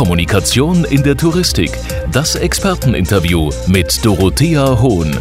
Kommunikation in der Touristik. Das Experteninterview mit Dorothea Hohn.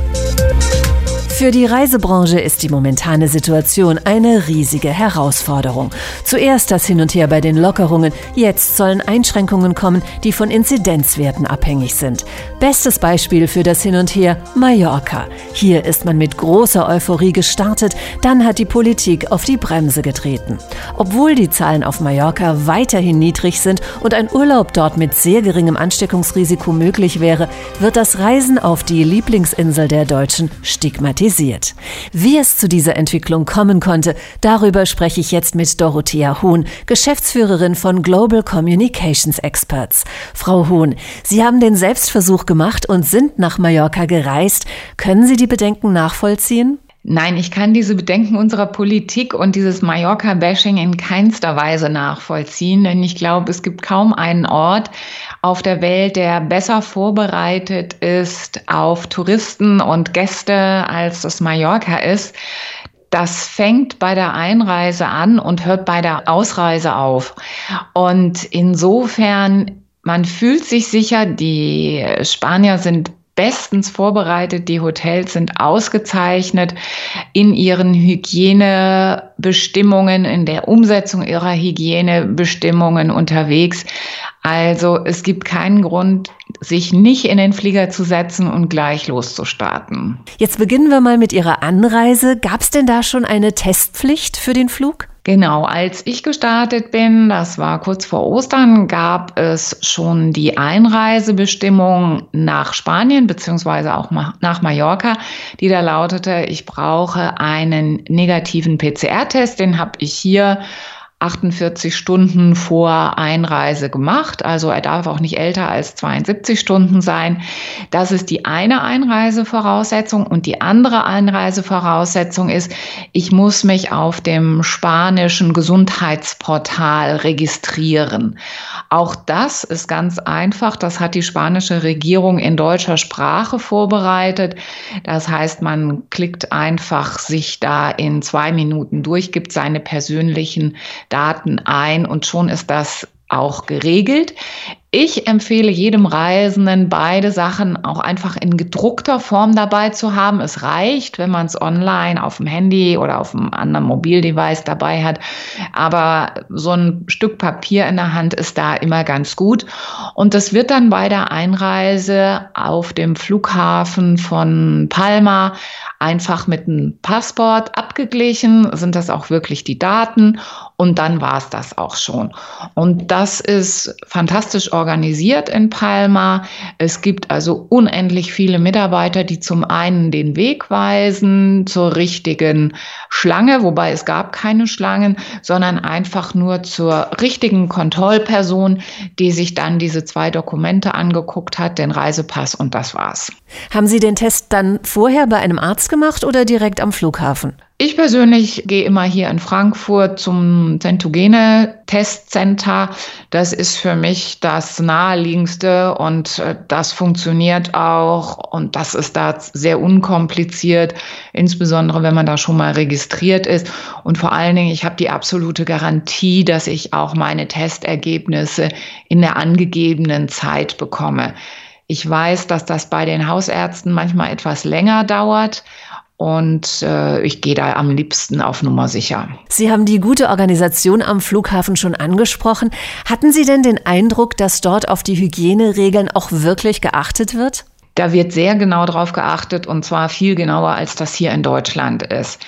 Für die Reisebranche ist die momentane Situation eine riesige Herausforderung. Zuerst das Hin und Her bei den Lockerungen, jetzt sollen Einschränkungen kommen, die von Inzidenzwerten abhängig sind. Bestes Beispiel für das Hin und Her Mallorca. Hier ist man mit großer Euphorie gestartet, dann hat die Politik auf die Bremse getreten. Obwohl die Zahlen auf Mallorca weiterhin niedrig sind und ein Urlaub dort mit sehr geringem Ansteckungsrisiko möglich wäre, wird das Reisen auf die Lieblingsinsel der Deutschen stigmatisiert kritisiert. Wie es zu dieser Entwicklung kommen konnte, darüber spreche ich jetzt mit Dorothea Huhn, Geschäftsführerin von Global Communications Experts. Frau Huhn, Sie haben den Selbstversuch gemacht und sind nach Mallorca gereist. Können Sie die Bedenken nachvollziehen? Nein, ich kann diese Bedenken unserer Politik und dieses Mallorca-Bashing in keinster Weise nachvollziehen, denn ich glaube, es gibt kaum einen Ort auf der Welt, der besser vorbereitet ist auf Touristen und Gäste, als das Mallorca ist. Das fängt bei der Einreise an und hört bei der Ausreise auf. Und insofern man fühlt sich sicher, die Spanier sind bestens vorbereitet. Die Hotels sind ausgezeichnet in ihren Hygienebestimmungen, in der Umsetzung ihrer Hygienebestimmungen unterwegs. Also es gibt keinen Grund, sich nicht in den Flieger zu setzen und gleich loszustarten. Jetzt beginnen wir mal mit Ihrer Anreise. Gab es denn da schon eine Testpflicht für den Flug? Genau, als ich gestartet bin, das war kurz vor Ostern, gab es schon die Einreisebestimmung nach Spanien beziehungsweise auch nach Mallorca, die da lautete, ich brauche einen negativen PCR-Test, den habe ich hier 48 Stunden vor Einreise gemacht. Also er darf auch nicht älter als 72 Stunden sein. Das ist die eine Einreisevoraussetzung. Und die andere Einreisevoraussetzung ist, ich muss mich auf dem spanischen Gesundheitsportal registrieren. Auch das ist ganz einfach. Das hat die spanische Regierung in deutscher Sprache vorbereitet. Das heißt, man klickt einfach sich da in zwei Minuten durch, gibt seine persönlichen Daten ein und schon ist das auch geregelt. Ich empfehle jedem Reisenden, beide Sachen auch einfach in gedruckter Form dabei zu haben. Es reicht, wenn man es online auf dem Handy oder auf einem anderen Mobildevice dabei hat. Aber so ein Stück Papier in der Hand ist da immer ganz gut. Und das wird dann bei der Einreise auf dem Flughafen von Palma einfach mit einem Passport abgeglichen. Sind das auch wirklich die Daten? Und dann war es das auch schon. Und das ist fantastisch organisiert in Palma. Es gibt also unendlich viele Mitarbeiter, die zum einen den Weg weisen zur richtigen Schlange, wobei es gab keine Schlangen, sondern einfach nur zur richtigen Kontrollperson, die sich dann diese zwei Dokumente angeguckt hat, den Reisepass und das war's. Haben Sie den Test dann vorher bei einem Arzt gemacht oder direkt am Flughafen? Ich persönlich gehe immer hier in Frankfurt zum Zentogene Testcenter. Das ist für mich das naheliegendste und äh, das funktioniert auch und das ist da sehr unkompliziert, insbesondere wenn man da schon mal registriert ist. Und vor allen Dingen, ich habe die absolute Garantie, dass ich auch meine Testergebnisse in der angegebenen Zeit bekomme. Ich weiß, dass das bei den Hausärzten manchmal etwas länger dauert. Und äh, ich gehe da am liebsten auf Nummer sicher. Sie haben die gute Organisation am Flughafen schon angesprochen. Hatten Sie denn den Eindruck, dass dort auf die Hygieneregeln auch wirklich geachtet wird? Da wird sehr genau drauf geachtet und zwar viel genauer, als das hier in Deutschland ist.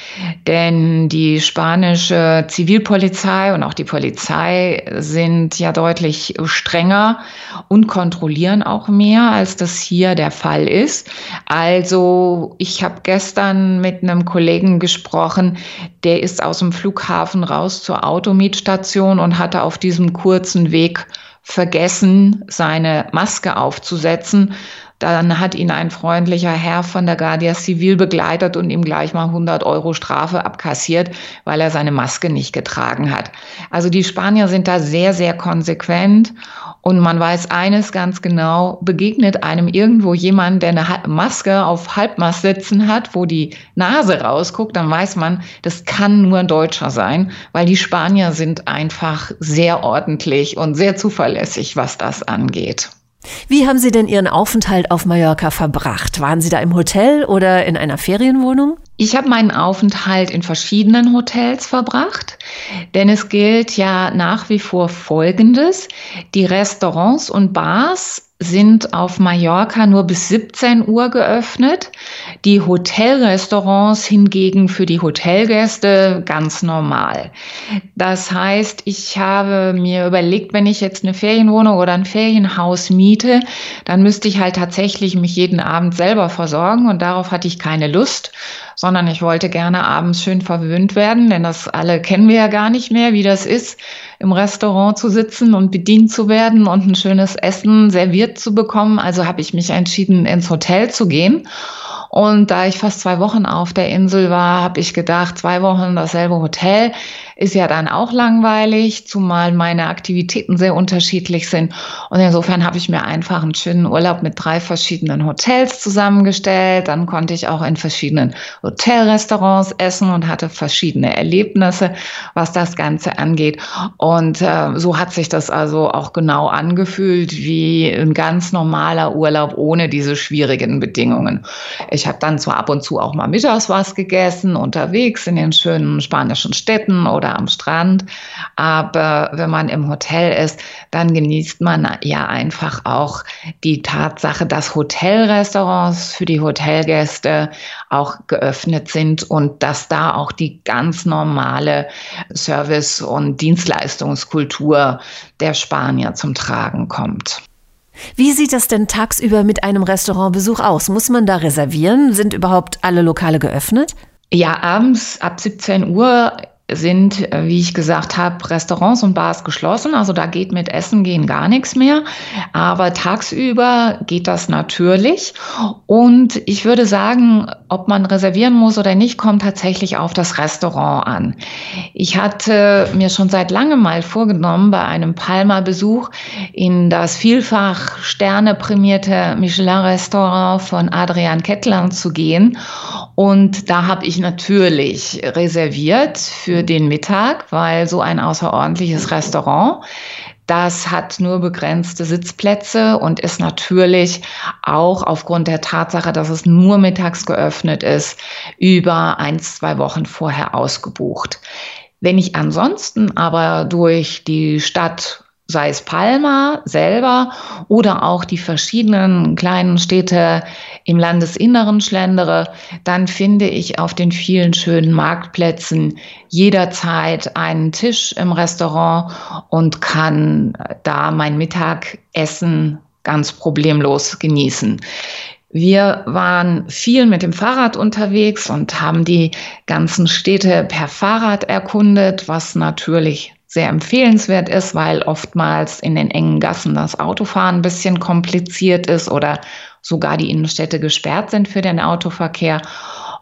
Denn die spanische Zivilpolizei und auch die Polizei sind ja deutlich strenger und kontrollieren auch mehr, als das hier der Fall ist. Also ich habe gestern mit einem Kollegen gesprochen, der ist aus dem Flughafen raus zur Automiedstation und hatte auf diesem kurzen Weg vergessen, seine Maske aufzusetzen Dann hat ihn ein freundlicher Herr von der Guardia Civil begleitet und ihm gleich mal 100 Euro Strafe abkassiert, weil er seine Maske nicht getragen hat. Also die Spanier sind da sehr, sehr konsequent und man weiß eines ganz genau, begegnet einem irgendwo jemand, der eine Maske auf Halbmast sitzen hat, wo die Nase rausguckt, dann weiß man, das kann nur ein Deutscher sein, weil die Spanier sind einfach sehr ordentlich und sehr zuverlässig, was das angeht. Wie haben Sie denn Ihren Aufenthalt auf Mallorca verbracht? Waren Sie da im Hotel oder in einer Ferienwohnung? Ich habe meinen Aufenthalt in verschiedenen Hotels verbracht, denn es gilt ja nach wie vor Folgendes. Die Restaurants und Bars sind auf Mallorca nur bis 17 Uhr geöffnet. Die Hotelrestaurants hingegen für die Hotelgäste ganz normal. Das heißt, ich habe mir überlegt, wenn ich jetzt eine Ferienwohnung oder ein Ferienhaus miete, dann müsste ich halt tatsächlich mich jeden Abend selber versorgen und darauf hatte ich keine Lust, sondern ich wollte gerne abends schön verwöhnt werden, denn das alle kennen wir ja gar nicht mehr, wie das ist, im Restaurant zu sitzen und bedient zu werden und ein schönes Essen serviert zu bekommen. Also habe ich mich entschieden, ins Hotel zu gehen. Und da ich fast zwei Wochen auf der Insel war, habe ich gedacht, zwei Wochen dasselbe Hotel ist ja dann auch langweilig, zumal meine Aktivitäten sehr unterschiedlich sind. Und insofern habe ich mir einfach einen schönen Urlaub mit drei verschiedenen Hotels zusammengestellt. Dann konnte ich auch in verschiedenen Hotelrestaurants essen und hatte verschiedene Erlebnisse, was das Ganze angeht. Und äh, so hat sich das also auch genau angefühlt wie ein ganz normaler Urlaub ohne diese schwierigen Bedingungen. Ich habe dann zwar ab und zu auch mal mittags was gegessen, unterwegs in den schönen spanischen Städten oder am Strand. Aber wenn man im Hotel ist, dann genießt man ja einfach auch die Tatsache, dass Hotelrestaurants für die Hotelgäste auch geöffnet sind und dass da auch die ganz normale Service- und Dienstleistungskultur der Spanier zum Tragen kommt. Wie sieht das denn tagsüber mit einem Restaurantbesuch aus? Muss man da reservieren? Sind überhaupt alle Lokale geöffnet? Ja, abends ab 17 Uhr sind, äh, wie ich gesagt habe, Restaurants und Bars geschlossen. Also da geht mit Essen gehen gar nichts mehr. Aber tagsüber geht das natürlich. Und ich würde sagen, ob man reservieren muss oder nicht, kommt tatsächlich auf das Restaurant an. Ich hatte mir schon seit langem mal vorgenommen, bei einem Palma-Besuch in das vielfach Sterne prämierte Michelin-Restaurant von Adrian Kettler zu gehen. Und da habe ich natürlich reserviert für den Mittag, weil so ein außerordentliches Restaurant, das hat nur begrenzte Sitzplätze und ist natürlich auch aufgrund der Tatsache, dass es nur mittags geöffnet ist, über ein, zwei Wochen vorher ausgebucht. Wenn ich ansonsten aber durch die Stadt sei es Palma selber oder auch die verschiedenen kleinen Städte im Landesinneren schlendere, dann finde ich auf den vielen schönen Marktplätzen jederzeit einen Tisch im Restaurant und kann da mein Mittagessen ganz problemlos genießen. Wir waren viel mit dem Fahrrad unterwegs und haben die ganzen Städte per Fahrrad erkundet, was natürlich sehr empfehlenswert ist, weil oftmals in den engen Gassen das Autofahren ein bisschen kompliziert ist oder sogar die Innenstädte gesperrt sind für den Autoverkehr.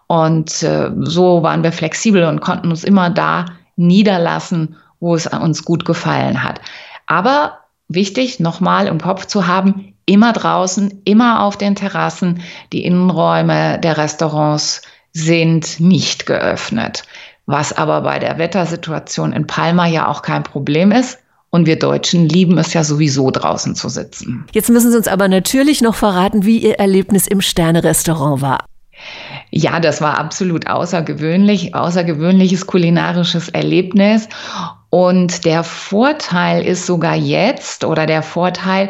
Und äh, so waren wir flexibel und konnten uns immer da niederlassen, wo es uns gut gefallen hat. Aber wichtig, nochmal im Kopf zu haben, immer draußen, immer auf den Terrassen. Die Innenräume der Restaurants sind nicht geöffnet was aber bei der Wettersituation in Palma ja auch kein Problem ist. Und wir Deutschen lieben es ja sowieso draußen zu sitzen. Jetzt müssen Sie uns aber natürlich noch verraten, wie Ihr Erlebnis im Sterne-Restaurant war. Ja, das war absolut außergewöhnlich, außergewöhnliches kulinarisches Erlebnis. Und der Vorteil ist sogar jetzt oder der Vorteil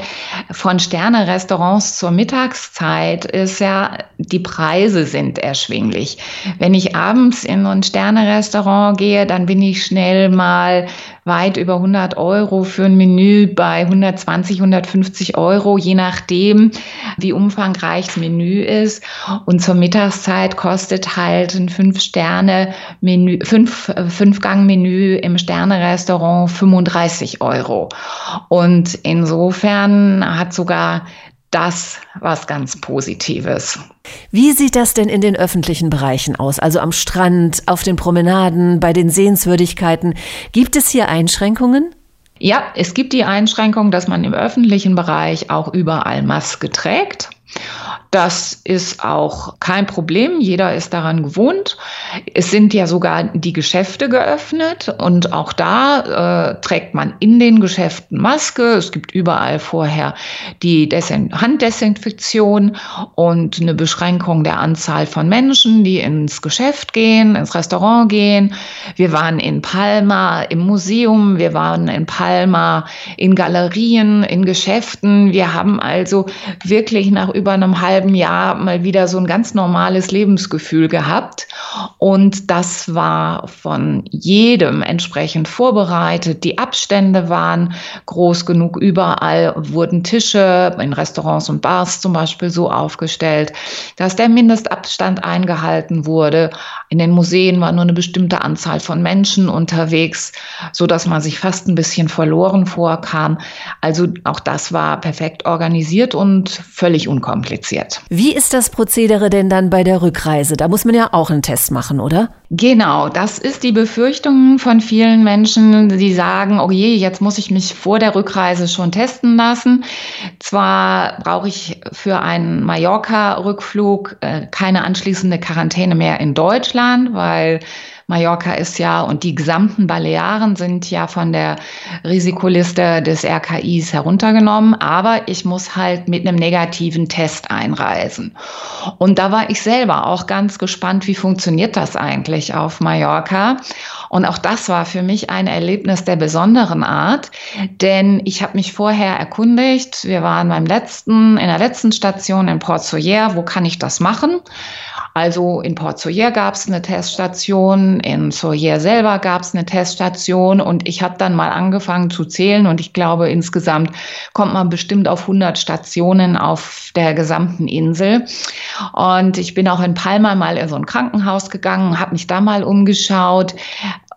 von Sterne-Restaurants zur Mittagszeit ist ja, die Preise sind erschwinglich. Wenn ich abends in ein Sterne-Restaurant gehe, dann bin ich schnell mal weit über 100 Euro für ein Menü bei 120, 150 Euro, je nachdem, wie umfangreich das Menü ist. Und zur Mittagszeit kostet halt ein Fünf-Sterne-Menü, Fünf, Fünf-Gang-Menü im Sterne-Restaurant 35 Euro. Und insofern hat sogar das was ganz Positives. Wie sieht das denn in den öffentlichen Bereichen aus? Also am Strand, auf den Promenaden, bei den Sehenswürdigkeiten. Gibt es hier Einschränkungen? Ja, es gibt die Einschränkung, dass man im öffentlichen Bereich auch überall Maske trägt. Das ist auch kein Problem. Jeder ist daran gewohnt. Es sind ja sogar die Geschäfte geöffnet und auch da äh, trägt man in den Geschäften Maske. Es gibt überall vorher die Desin Handdesinfektion und eine Beschränkung der Anzahl von Menschen, die ins Geschäft gehen, ins Restaurant gehen. Wir waren in Palma im Museum, wir waren in Palma in Galerien, in Geschäften. Wir haben also wirklich nach über einem halben halben Jahr mal wieder so ein ganz normales Lebensgefühl gehabt. Und das war von jedem entsprechend vorbereitet. Die Abstände waren groß genug. Überall wurden Tische in Restaurants und Bars zum Beispiel so aufgestellt, dass der Mindestabstand eingehalten wurde. In den Museen war nur eine bestimmte Anzahl von Menschen unterwegs, so dass man sich fast ein bisschen verloren vorkam. Also auch das war perfekt organisiert und völlig unkompliziert wird. Wie ist das Prozedere denn dann bei der Rückreise? Da muss man ja auch einen Test machen, oder? Genau, das ist die Befürchtung von vielen Menschen, die sagen, oh je, jetzt muss ich mich vor der Rückreise schon testen lassen. Zwar brauche ich für einen Mallorca-Rückflug äh, keine anschließende Quarantäne mehr in Deutschland, weil Mallorca ist ja und die gesamten Balearen sind ja von der Risikoliste des RKIs heruntergenommen, aber ich muss halt mit einem negativen Test einreisen. Und da war ich selber auch ganz gespannt, wie funktioniert das eigentlich auf Mallorca? Und auch das war für mich ein Erlebnis der besonderen Art, denn ich habe mich vorher erkundigt. Wir waren beim letzten, in der letzten Station in Port Soyer. Wo kann ich das machen? Also in Port Soyer gab es eine Teststation, in Soyer selber gab es eine Teststation und ich habe dann mal angefangen zu zählen und ich glaube insgesamt kommt man bestimmt auf 100 Stationen auf der gesamten Insel. Und ich bin auch in Palma mal in so ein Krankenhaus gegangen, habe mich da mal umgeschaut,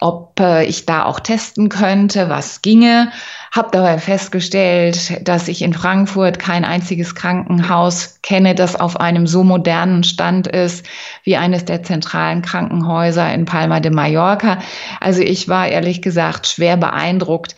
ob äh, ich da auch testen könnte, was ginge. Habe dabei festgestellt, dass ich in Frankfurt kein einziges Krankenhaus kenne, das auf einem so modernen Stand ist wie eines der zentralen Krankenhäuser in Palma de Mallorca. Also ich war ehrlich gesagt schwer beeindruckt,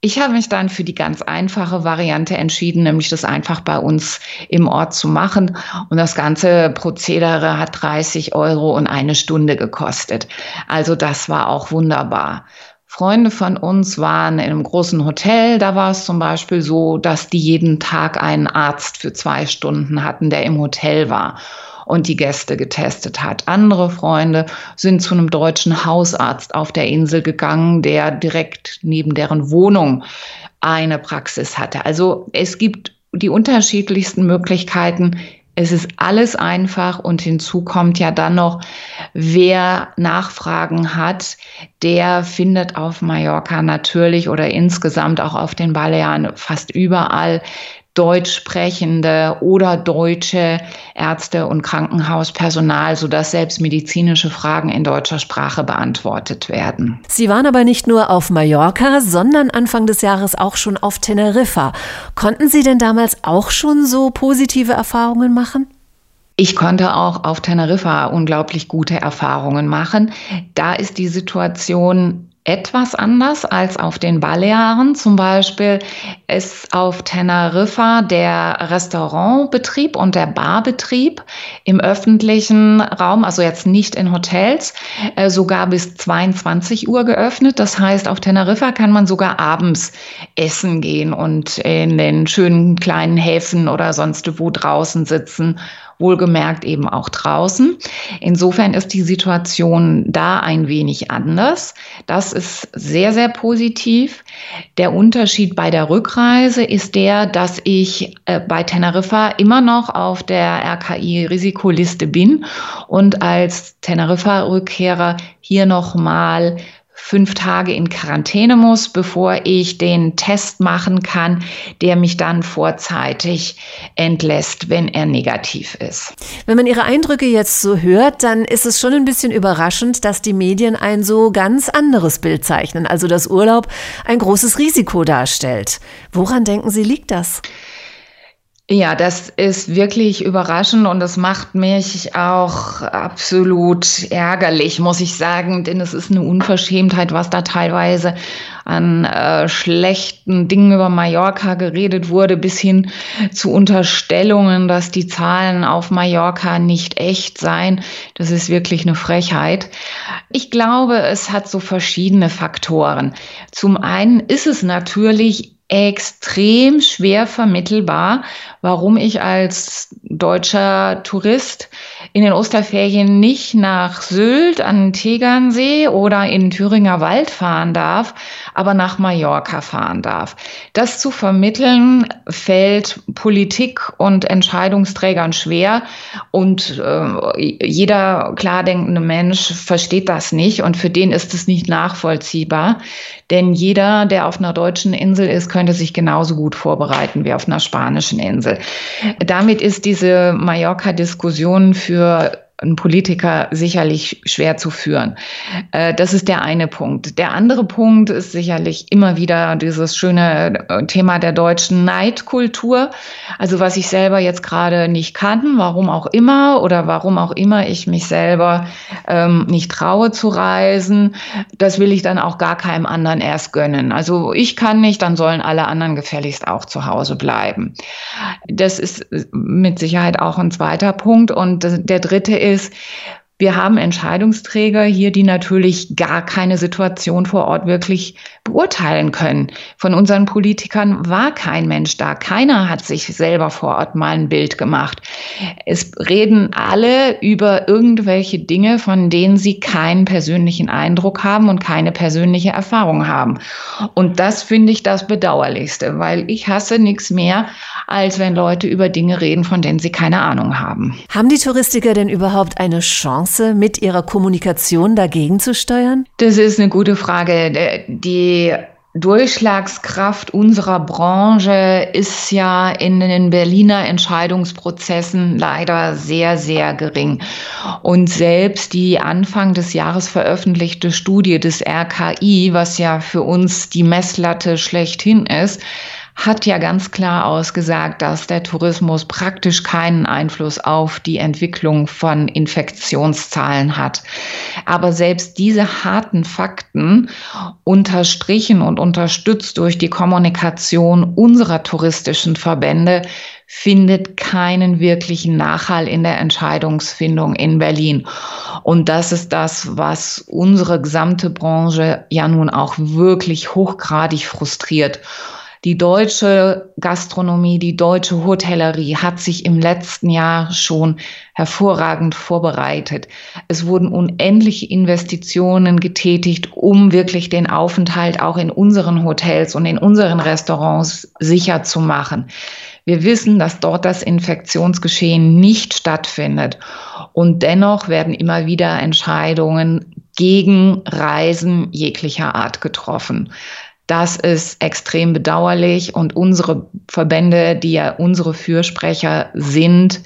ich habe mich dann für die ganz einfache Variante entschieden, nämlich das einfach bei uns im Ort zu machen. Und das ganze Prozedere hat 30 Euro und eine Stunde gekostet. Also das war auch wunderbar. Freunde von uns waren in einem großen Hotel. Da war es zum Beispiel so, dass die jeden Tag einen Arzt für zwei Stunden hatten, der im Hotel war und die Gäste getestet hat. Andere Freunde sind zu einem deutschen Hausarzt auf der Insel gegangen, der direkt neben deren Wohnung eine Praxis hatte. Also es gibt die unterschiedlichsten Möglichkeiten. Es ist alles einfach und hinzu kommt ja dann noch, wer Nachfragen hat, der findet auf Mallorca natürlich oder insgesamt auch auf den Balearen fast überall deutsch sprechende oder deutsche Ärzte und Krankenhauspersonal, sodass selbst medizinische Fragen in deutscher Sprache beantwortet werden. Sie waren aber nicht nur auf Mallorca, sondern Anfang des Jahres auch schon auf Teneriffa. Konnten Sie denn damals auch schon so positive Erfahrungen machen? Ich konnte auch auf Teneriffa unglaublich gute Erfahrungen machen. Da ist die Situation etwas anders als auf den Balearen. Zum Beispiel ist auf Teneriffa der Restaurantbetrieb und der Barbetrieb im öffentlichen Raum, also jetzt nicht in Hotels, äh, sogar bis 22 Uhr geöffnet. Das heißt, auf Teneriffa kann man sogar abends essen gehen und in den schönen kleinen Häfen oder sonst wo draußen sitzen wohlgemerkt eben auch draußen. Insofern ist die Situation da ein wenig anders. Das ist sehr, sehr positiv. Der Unterschied bei der Rückreise ist der, dass ich äh, bei Teneriffa immer noch auf der RKI-Risikoliste bin und als Teneriffa-Rückkehrer hier nochmal fünf Tage in Quarantäne muss, bevor ich den Test machen kann, der mich dann vorzeitig entlässt, wenn er negativ ist. Wenn man Ihre Eindrücke jetzt so hört, dann ist es schon ein bisschen überraschend, dass die Medien ein so ganz anderes Bild zeichnen, also dass Urlaub ein großes Risiko darstellt. Woran denken Sie, liegt das? Ja, das ist wirklich überraschend und das macht mich auch absolut ärgerlich, muss ich sagen, denn es ist eine Unverschämtheit, was da teilweise an äh, schlechten Dingen über Mallorca geredet wurde, bis hin zu Unterstellungen, dass die Zahlen auf Mallorca nicht echt seien. Das ist wirklich eine Frechheit. Ich glaube, es hat so verschiedene Faktoren. Zum einen ist es natürlich extrem schwer vermittelbar, warum ich als deutscher Tourist in den Osterferien nicht nach Sylt an den Tegernsee oder in Thüringer Wald fahren darf, aber nach Mallorca fahren darf. Das zu vermitteln fällt Politik und Entscheidungsträgern schwer und äh, jeder klar denkende Mensch versteht das nicht und für den ist es nicht nachvollziehbar, denn jeder, der auf einer deutschen Insel ist, könnte sich genauso gut vorbereiten wie auf einer spanischen Insel. Damit ist diese Mallorca-Diskussion für für ein Politiker sicherlich schwer zu führen. Äh, das ist der eine Punkt. Der andere Punkt ist sicherlich immer wieder dieses schöne äh, Thema der deutschen Neidkultur. Also was ich selber jetzt gerade nicht kann, warum auch immer oder warum auch immer ich mich selber ähm, nicht traue zu reisen, das will ich dann auch gar keinem anderen erst gönnen. Also ich kann nicht, dann sollen alle anderen gefälligst auch zu Hause bleiben. Das ist mit Sicherheit auch ein zweiter Punkt. Und der dritte ist, ist, wir haben Entscheidungsträger hier, die natürlich gar keine Situation vor Ort wirklich beurteilen können. Von unseren Politikern war kein Mensch da. Keiner hat sich selber vor Ort mal ein Bild gemacht. Es reden alle über irgendwelche Dinge, von denen sie keinen persönlichen Eindruck haben und keine persönliche Erfahrung haben. Und das finde ich das Bedauerlichste, weil ich hasse nichts mehr, als wenn Leute über Dinge reden, von denen sie keine Ahnung haben. Haben die Touristiker denn überhaupt eine Chance, mit ihrer Kommunikation dagegen zu steuern? Das ist eine gute Frage. Die Durchschlagskraft unserer Branche ist ja in den Berliner Entscheidungsprozessen leider sehr, sehr gering. Und selbst die Anfang des Jahres veröffentlichte Studie des RKI, was ja für uns die Messlatte schlechthin ist, hat ja ganz klar ausgesagt, dass der Tourismus praktisch keinen Einfluss auf die Entwicklung von Infektionszahlen hat. Aber selbst diese harten Fakten unterstrichen und unterstützt durch die Kommunikation unserer touristischen Verbände findet keinen wirklichen Nachhall in der Entscheidungsfindung in Berlin. Und das ist das, was unsere gesamte Branche ja nun auch wirklich hochgradig frustriert. Die deutsche Gastronomie, die deutsche Hotellerie hat sich im letzten Jahr schon hervorragend vorbereitet. Es wurden unendliche Investitionen getätigt, um wirklich den Aufenthalt auch in unseren Hotels und in unseren Restaurants sicher zu machen. Wir wissen, dass dort das Infektionsgeschehen nicht stattfindet. Und dennoch werden immer wieder Entscheidungen gegen Reisen jeglicher Art getroffen. Das ist extrem bedauerlich und unsere Verbände, die ja unsere Fürsprecher sind,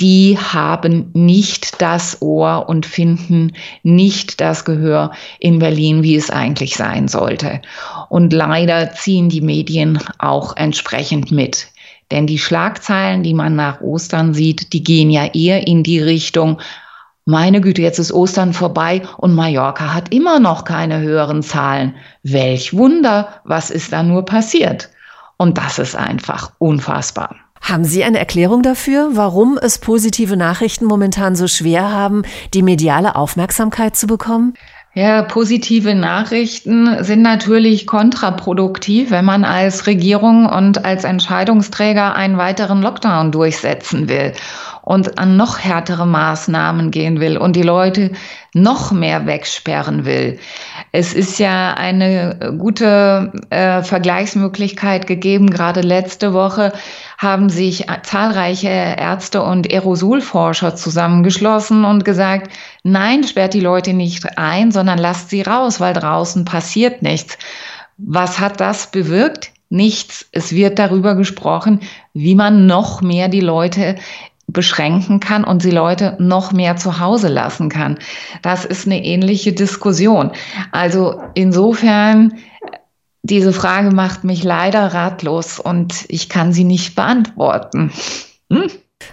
die haben nicht das Ohr und finden nicht das Gehör in Berlin, wie es eigentlich sein sollte. Und leider ziehen die Medien auch entsprechend mit. Denn die Schlagzeilen, die man nach Ostern sieht, die gehen ja eher in die Richtung, meine Güte, jetzt ist Ostern vorbei und Mallorca hat immer noch keine höheren Zahlen. Welch Wunder, was ist da nur passiert? Und das ist einfach unfassbar. Haben Sie eine Erklärung dafür, warum es positive Nachrichten momentan so schwer haben, die mediale Aufmerksamkeit zu bekommen? Ja, positive Nachrichten sind natürlich kontraproduktiv, wenn man als Regierung und als Entscheidungsträger einen weiteren Lockdown durchsetzen will und an noch härtere Maßnahmen gehen will und die Leute noch mehr wegsperren will. Es ist ja eine gute äh, Vergleichsmöglichkeit gegeben. Gerade letzte Woche haben sich zahlreiche Ärzte und Aerosolforscher zusammengeschlossen und gesagt, nein, sperrt die Leute nicht ein, sondern lasst sie raus, weil draußen passiert nichts. Was hat das bewirkt? Nichts. Es wird darüber gesprochen, wie man noch mehr die Leute beschränken kann und sie Leute noch mehr zu Hause lassen kann. Das ist eine ähnliche Diskussion. Also insofern Diese Frage macht mich leider ratlos und ich kann sie nicht beantworten. Hm?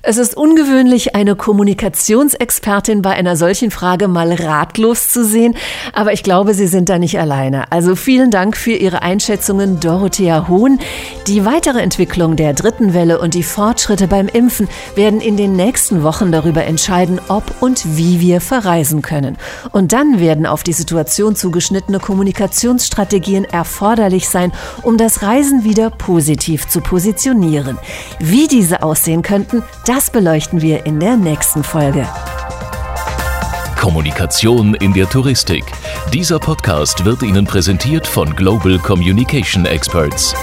Es ist ungewöhnlich, eine Kommunikationsexpertin bei einer solchen Frage mal ratlos zu sehen, aber ich glaube, Sie sind da nicht alleine. Also vielen Dank für Ihre Einschätzungen, Dorothea Hohn. Die weitere Entwicklung der dritten Welle und die Fortschritte beim Impfen werden in den nächsten Wochen darüber entscheiden, ob und wie wir verreisen können. Und dann werden auf die Situation zugeschnittene Kommunikationsstrategien erforderlich sein, um das Reisen wieder positiv zu positionieren. Wie diese aussehen könnten, das beleuchten wir in der nächsten Folge. Kommunikation in der Touristik. Dieser Podcast wird Ihnen präsentiert von Global Communication Experts.